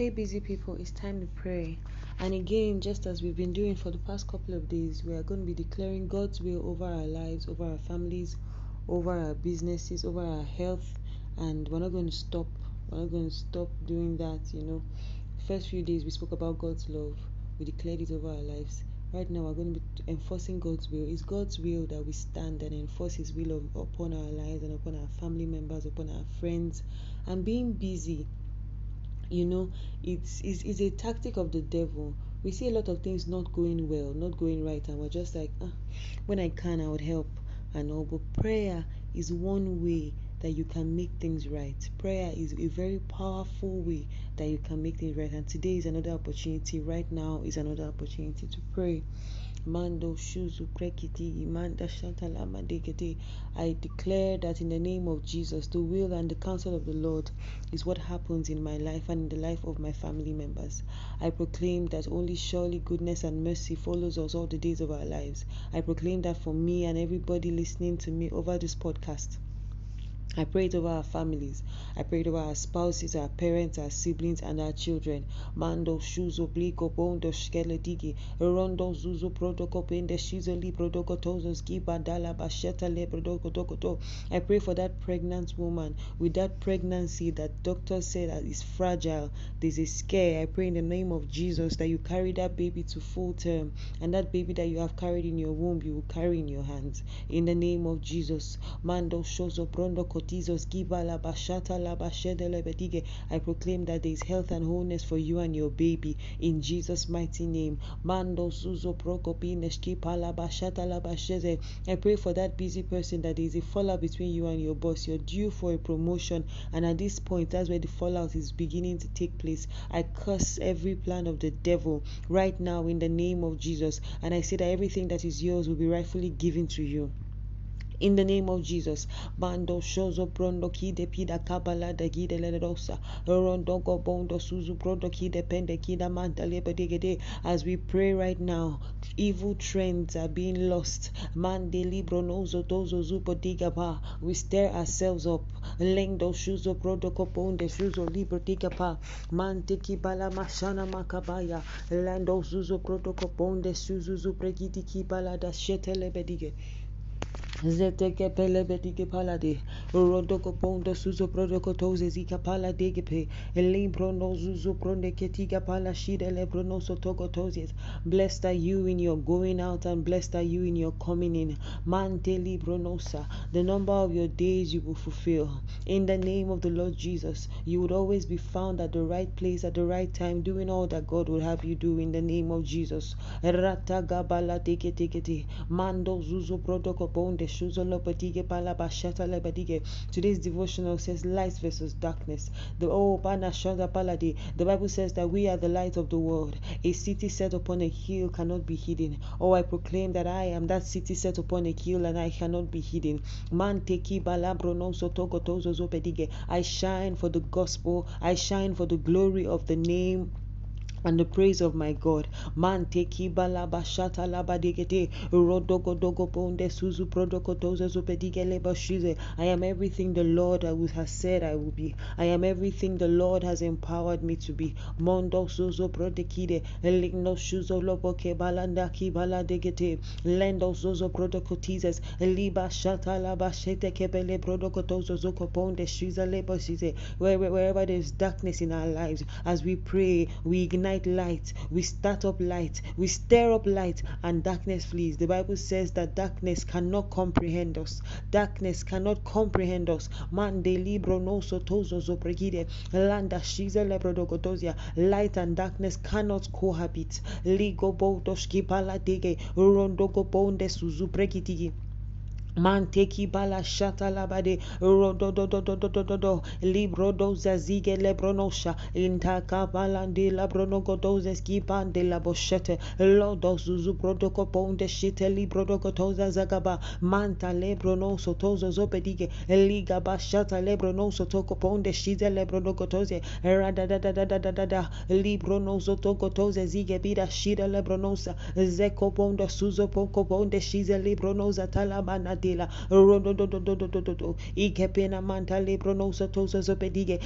Hey, busy people, it's time to pray. And again, just as we've been doing for the past couple of days, we are going to be declaring God's will over our lives, over our families, over our businesses, over our health, and we're not going to stop. We're not going to stop doing that. You know, first few days we spoke about God's love, we declared it over our lives. Right now, we're going to be enforcing God's will. It's God's will that we stand and enforce His will of, upon our lives and upon our family members, upon our friends, and being busy. You know, it's, it's, it's a tactic of the devil. We see a lot of things not going well, not going right, and we're just like, ah, when I can, I would help and all. But prayer is one way that you can make things right. Prayer is a very powerful way that you can make things right. And today is another opportunity. Right now is another opportunity to pray. Mando shuzu degede. I declare that in the name of Jesus, the will and the counsel of the Lord is what happens in my life and in the life of my family members. I proclaim that only surely goodness and mercy follows us all the days of our lives. I proclaim that for me and everybody listening to me over this podcast. I pray it over our families. I pray it over our spouses, our parents, our siblings, and our children. Mando shuzo bliko bondo skeletigi. Rondo zuzo shizoli protokotozos gibadala basheta le. I pray for that pregnant woman with that pregnancy that doctors said that is fragile. There's a scare. I pray in the name of Jesus that you carry that baby to full term and that baby that you have carried in your womb, you will carry in your hands. In the name of Jesus. Mando shozo prondo Kotizos Giba la Bashata. I proclaim that there is health and wholeness for you and your baby in Jesus' mighty name. Mando Suzo Prokopineshki Pala Bashata la Basheze. I pray for that busy person that there is a fallout between you and your boss. You're due for a promotion, and at this point, that's where the fallout is beginning to take place. I curse every plan of the devil right now in the name of Jesus, and I say that everything that is yours will be rightfully given to you in the name of Jesus. Bando shozo prondo kide pida kabala da gide. Rondo go bondo suzu prondo kide pende kida manta. As we pray right now, evil trends are being lost. Mande libro nozo dozo zupo. We stir ourselves up. Lengdo shuzo koponde shuzo libro. Mante mashana makabaya. Lando zuzo prondo koponde shuzo pregiti kibala da bedige. Zeteke pele betike palade, rodoko pondo suzo prodoko toze zika pala degepe, elimbro no zuzo pala shide lebro no sotoko tozes. Blessed are you in your going out and blessed are you in your coming in. Mante libro nosa, the number of your days you will fulfill. In the name of the Lord Jesus, you would always be found at the right place at the right time, doing all that God would have you do in the name of Jesus. Rata teke mando zuzo protoko ponde Today's devotional says light versus darkness. The oh Paladi. The Bible says that we are the light of the world. A city set upon a hill cannot be hidden. Oh, I proclaim that I am that city set upon a hill and I cannot be hidden. Man teki I shine for the gospel. I shine for the glory of the name and the praise of my God. Man teki balaba shata rodogo dogo ponde suzu prodokotoza zupedigele bashize. I am everything the Lord has said I will be. I am everything the Lord has empowered me to be. Mondo suzo prodekide ligno shuzo loboke balanda ki baladegete lendo suzo prodokotizes liba shata laba kebele prodokotozo zoko ponde. Wherever there's darkness in our lives, as we pray, we ignite light, we start up light, we stir up light, and darkness flees. The Bible says that darkness cannot comprehend us. Darkness cannot comprehend us. Man de libro no sotozo zopregide. Landa shiza lebrodogotozia. Light and darkness cannot cohabit. Ligo bodoshki paladege. Rondogo bonde suzuprekitigi. Manteki bala shata labade rodo do do do do do do do libro do zazige lebronosha intaka balandi labrono godoze skipande la boshete. Lodo zuzu protoko ponde shite. Libro do gotoza zagaba. Manta lebrono sotozo zopedige liga bashata lebrono sotoko ponde shite lebrono gotoze rada da da da da da da da librono sotoko toze zige bida shida lebronosa zeko ponde suzo poko ponde shize libronoza talabana ikepena mantale pronosa tosa zopedige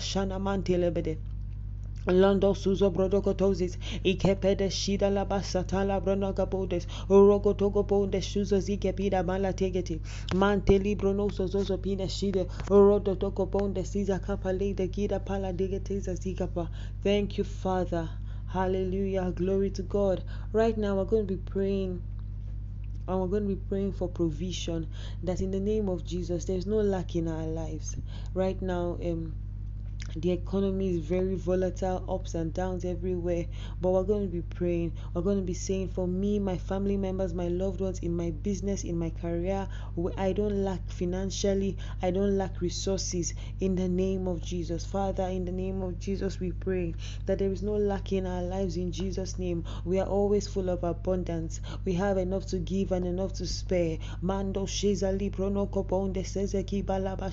shana Lando suzo shida la bronoga bodes, urogo togo bonde shuzo zikepida mala tegeti, mante zozo pina shide, urodo togo bonde siza kapa gida pala digetiza zikapa. Thank you, Father. Hallelujah. Glory to God. Right now, we're going to be praying and we're going to be praying for provision that in the name of Jesus there's no lack in our lives. Right now, um the economy is very volatile, ups and downs everywhere. But we're going to be praying. We're going to be saying, for me, my family members, my loved ones, in my business, in my career, I don't lack financially, I don't lack resources. In the name of Jesus, Father, in the name of Jesus, we pray that there is no lack in our lives. In Jesus' name, we are always full of abundance. We have enough to give and enough to spare. Mando pronoko bonde balaba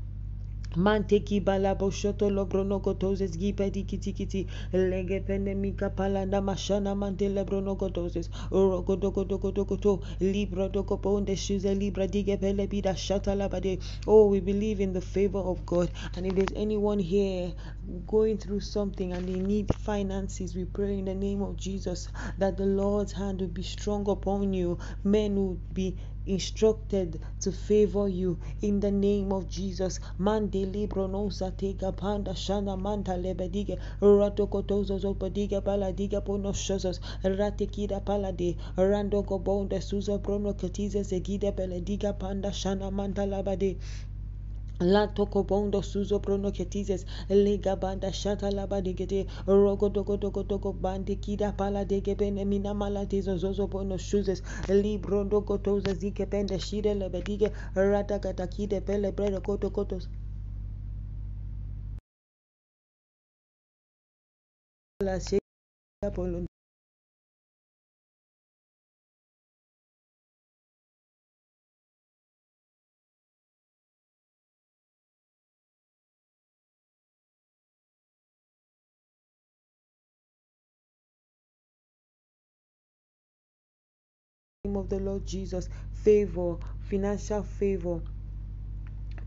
Manteki balabo shoto lobrono gotoses gipedi kiti kiti. Lege pende mika palanda mashana mante lebrono gotoses orogo dogo dogo dogo to libro dogo ponde shuze libra dige pele bida shata labade oh we believe in the favor of God. And if there's anyone here going through something and they need finances we pray in the name of Jesus that the Lord's hand will be strong upon you. Men will be instructed to favor you in the name of Jesus. Mande libro no panda shana manta ratekida palade rando suzo segida pelediga panda shana manta labade La toko bondo suzo prono ketizes lega banda shata laba digete rogo dogo dogo dogo bandi kida pala dege bene mina mala tizo zozo bono shuzes libro dogo toza zike pende shide lebe dige rata kata kide pele brede koto kotos la name of the Lord Jesus, favor, financial favor,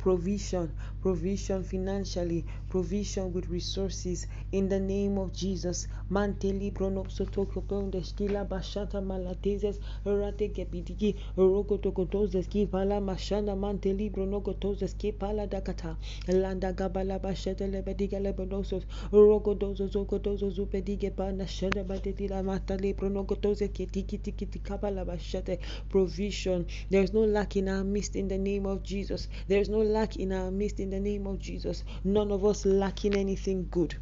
provision, provision financially, provision with resources in the name of Jesus. Manteli pronopsotokopon skila bashata malatezes rate kepitiki rokotokotoses ki pala mashana manteli pronokotoses ki pala dakata landa gabala bashete lebediga lebonosos rokodozo zokodozo zupedige pana shede badetila matali pronokotose ketiki tiki tikabala bashete provision. There's no lack in our midst in the name of Jesus. There's no lack in our midst in the name of Jesus. None of us lacking anything good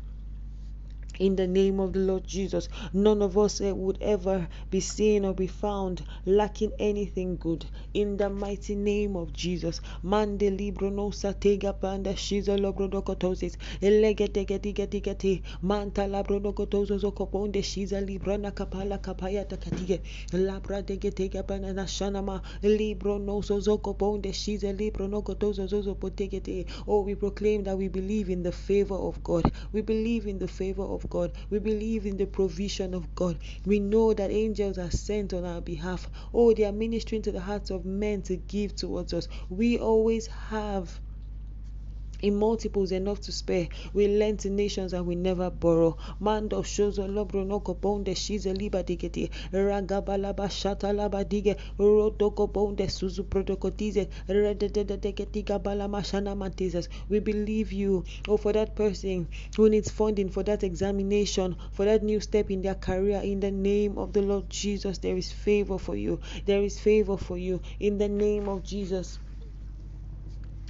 in the name of the Lord Jesus. None of us uh, would ever be seen or be found lacking anything good in the mighty name of Jesus. Mande libro no satega panda shizo lobro dokotosis elegetegetigeti manta labro dokotozo zokoponde shiza libra na kapala kapaya takatige labra degetega banana shanama libro no zokoponde shiza libro no kotozo zozo potegete. Oh, we proclaim that we believe in the favor of God. We believe in the favor of God. We believe in the provision of God. We know that angels are sent on our behalf. Oh, they are ministering to the hearts of men to give towards us. We always have in multiples enough to spare. We lend to nations and we never borrow. Mando shozo lobro no koponde shize liba digeti ragabalaba shata laba dige roto koponde suzu protocotize redededeketiga balama shana mantizes. We believe you. Oh, for that person who needs funding for that examination, for that new step in their career, in the name of the Lord Jesus, there is favor for you. There is favor for you in the name of Jesus.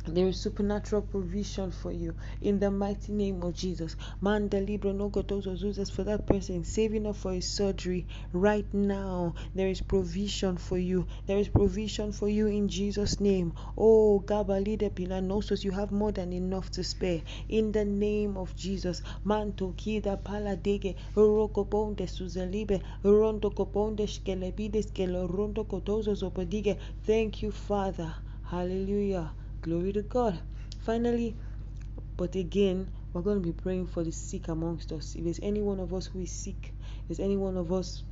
There is supernatural provision for you in the mighty name of Jesus. Man, the Libro no gotozo for that person saving up for his surgery right now. There is provision for you. There is provision for you in Jesus' name. Oh, Gabalide Pilanosos, you have more than enough to spare in the name of Jesus. Manto kida paladege rokoponde suzalibe rondo koponde shkelebide skelo rondo kotozo zopodige. Thank you, Father. Hallelujah. Glory to God. Finally, but again, we're going to be praying for the sick amongst us. If there's any one of us who is sick, if there's any one of us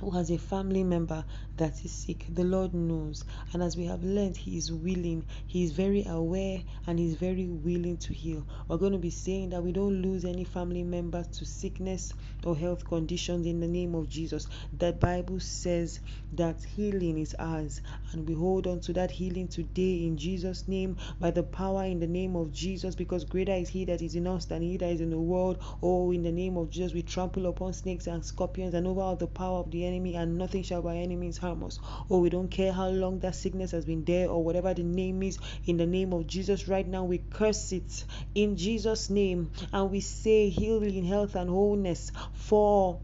who has a family member that is sick. The Lord knows. And as we have learned, He is willing, He is very aware, and He's very willing to heal. We're going to be saying that we don't lose any family members to sickness or health conditions in the name of Jesus. That Bible says that healing is ours, and we hold on to that healing today in Jesus' name by the power in the name of Jesus, because greater is He that is in us than He that is in the world. Oh, in the name of Jesus, we trample upon snakes and scorpions and over all the power of the enemy, and nothing shall by any means harm us. Oh, we don't care how long that sickness has been there or whatever the name is. In the name of Jesus, right now we curse it in Jesus' name and we say healing, health, and wholeness for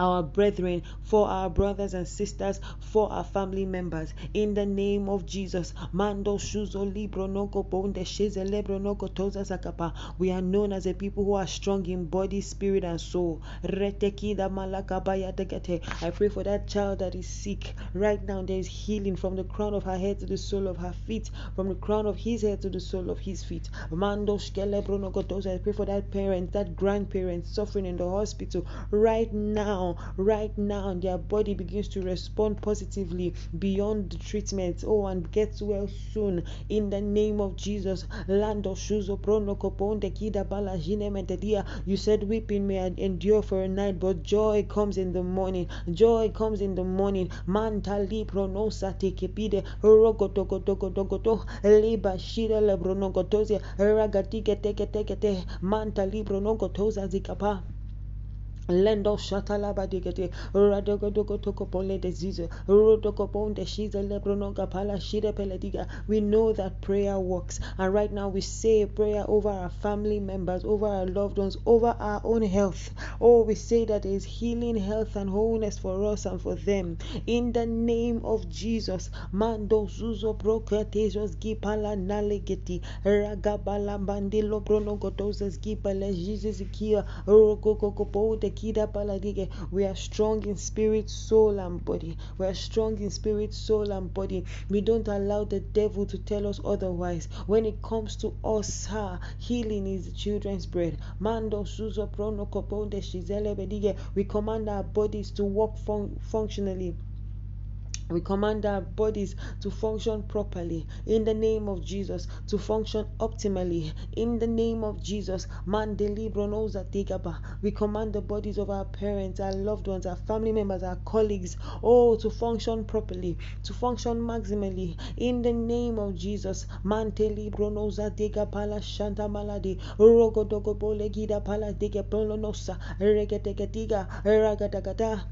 our brethren, for our brothers and sisters, for our family members. In the name of Jesus. Mando shuzo libro noko bonde sheze noko toza zakapa. We are known as a people who are strong in body, spirit, and soul. Retekida malakabaya. I pray for that child that is sick. Right now, there is healing from the crown of her head to the sole of her feet, from the crown of his head to the sole of his feet. Mando shkelebro noko toza. I pray for that parent, that grandparent suffering in the hospital right now right now their body begins to respond positively beyond the treatment. Oh and gets well soon. In the name of jesus. Lando kida you said weeping may endure for a night but joy comes in the morning. Joy comes in the morning. Mantali pronosa tekepide rogotogotogotogoto ragatike teke teke te mantali pronogotoza zikapa Lendo shatalaba digete, radogodoko toko pole disease, rodoko ponde shiza lebronoga pala shide pelediga. We know that prayer works, and right now we say prayer over our family members, over our loved ones, over our own health. Oh, we say that there is healing, health, and wholeness for us and for them. In the name of Jesus, mando zuzo prokatejos gipala nalegeti, ragabala bandilo bronogotoses gipale Jesus kia, rokoko pode we are strong in spirit, soul, and body. We are strong in spirit, soul, and body. We don't allow the devil to tell us otherwise. When it comes to us, ha, healing is the children's bread. Mando suzo prono. We command our bodies to work fun- functionally we command our bodies to function properly in the name of Jesus, to function optimally in the name of Jesus. We command the bodies of our parents, our loved ones, our family members, our colleagues, oh, to function properly, to function maximally in the name of Jesus. Rogodogo bole gida pala dega polonosa regetegetiga ragadagada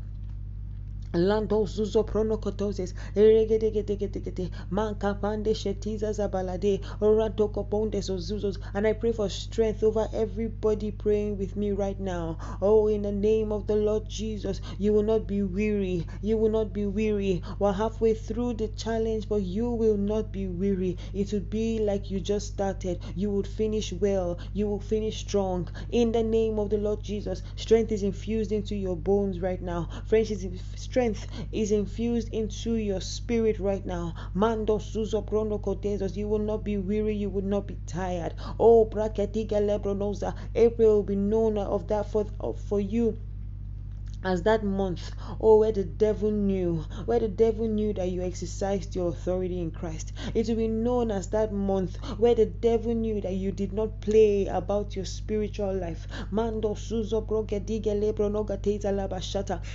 Lando zuzo pronokotoses, regedegedegedegede, mankapande shetiza zabalade, oradoko pondes ozuzos. And I pray for strength over everybody praying with me right now. Oh, in the name of the Lord Jesus, you will not be weary. You will not be weary. We're halfway through the challenge, but you will not be weary. It will be like you just started. You would finish well. You will finish strong. In the name of the Lord Jesus, strength is infused into your bones right now. Friends, strength strength is infused into your spirit right now. Mando suzo prono cotezos. You will not be weary, you will not be tired. Oh, praketiga lebronosa. April will be known of that for, for you as that month oh where the devil knew where the devil knew that you exercised your authority in christ. It will be known as that month where the devil knew that you did not play about your spiritual life. Mando suzo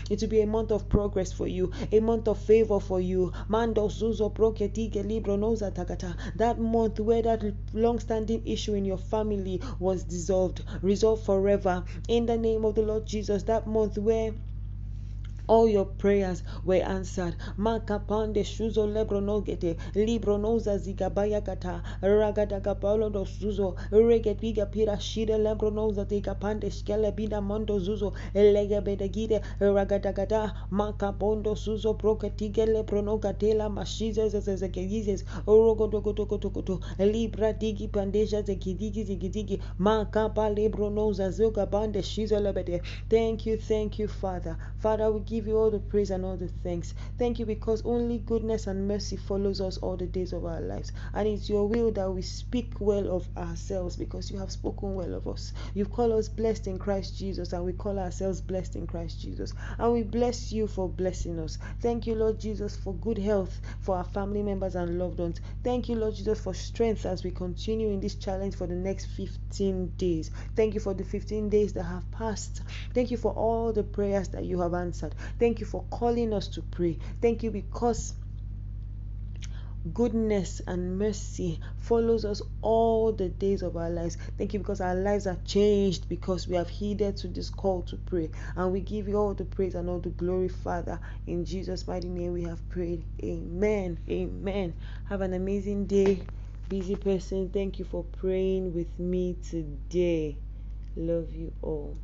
it will be a month of progress for you a month of favor for you. Mando suzo that month where that long-standing issue in your family was dissolved resolved forever. In the name of the lord jesus that month where all your prayers were answered. Makapande shuzo lebronogete, libronoza zigabaya kata, ragadaga paulo do suzo, regetiga pira shide lebronoza pande skele bina mondo zuzo, elegebedegide, ragadagada, makapondo suzo proketige lebronogatela mashize zezegizes, orogodogodogodogodo, libra digi pandeja zegidigi zigidigi, makapa lebronoza zoga bande shizo lebede. Thank you, thank you, Father. Father, we give give you all the praise and all the thanks. Thank you because only goodness and mercy follows us all the days of our lives. And it's your will that we speak well of ourselves because you have spoken well of us. You've called us blessed in Christ Jesus, and we call ourselves blessed in Christ Jesus. And we bless you for blessing us. Thank you, Lord Jesus, for good health for our family members and loved ones. Thank you, Lord Jesus, for strength as we continue in this challenge for the next 15 days. Thank you for the 15 days that have passed. Thank you for all the prayers that you have answered. Thank you for calling us to pray. Thank you because goodness and mercy follows us all the days of our lives. Thank you because our lives are changed because we have heeded to this call to pray. And we give you all the praise and all the glory, Father. In Jesus' mighty name we have prayed. Amen. Amen. Have an amazing day. Busy person, thank you for praying with me today. Love you all.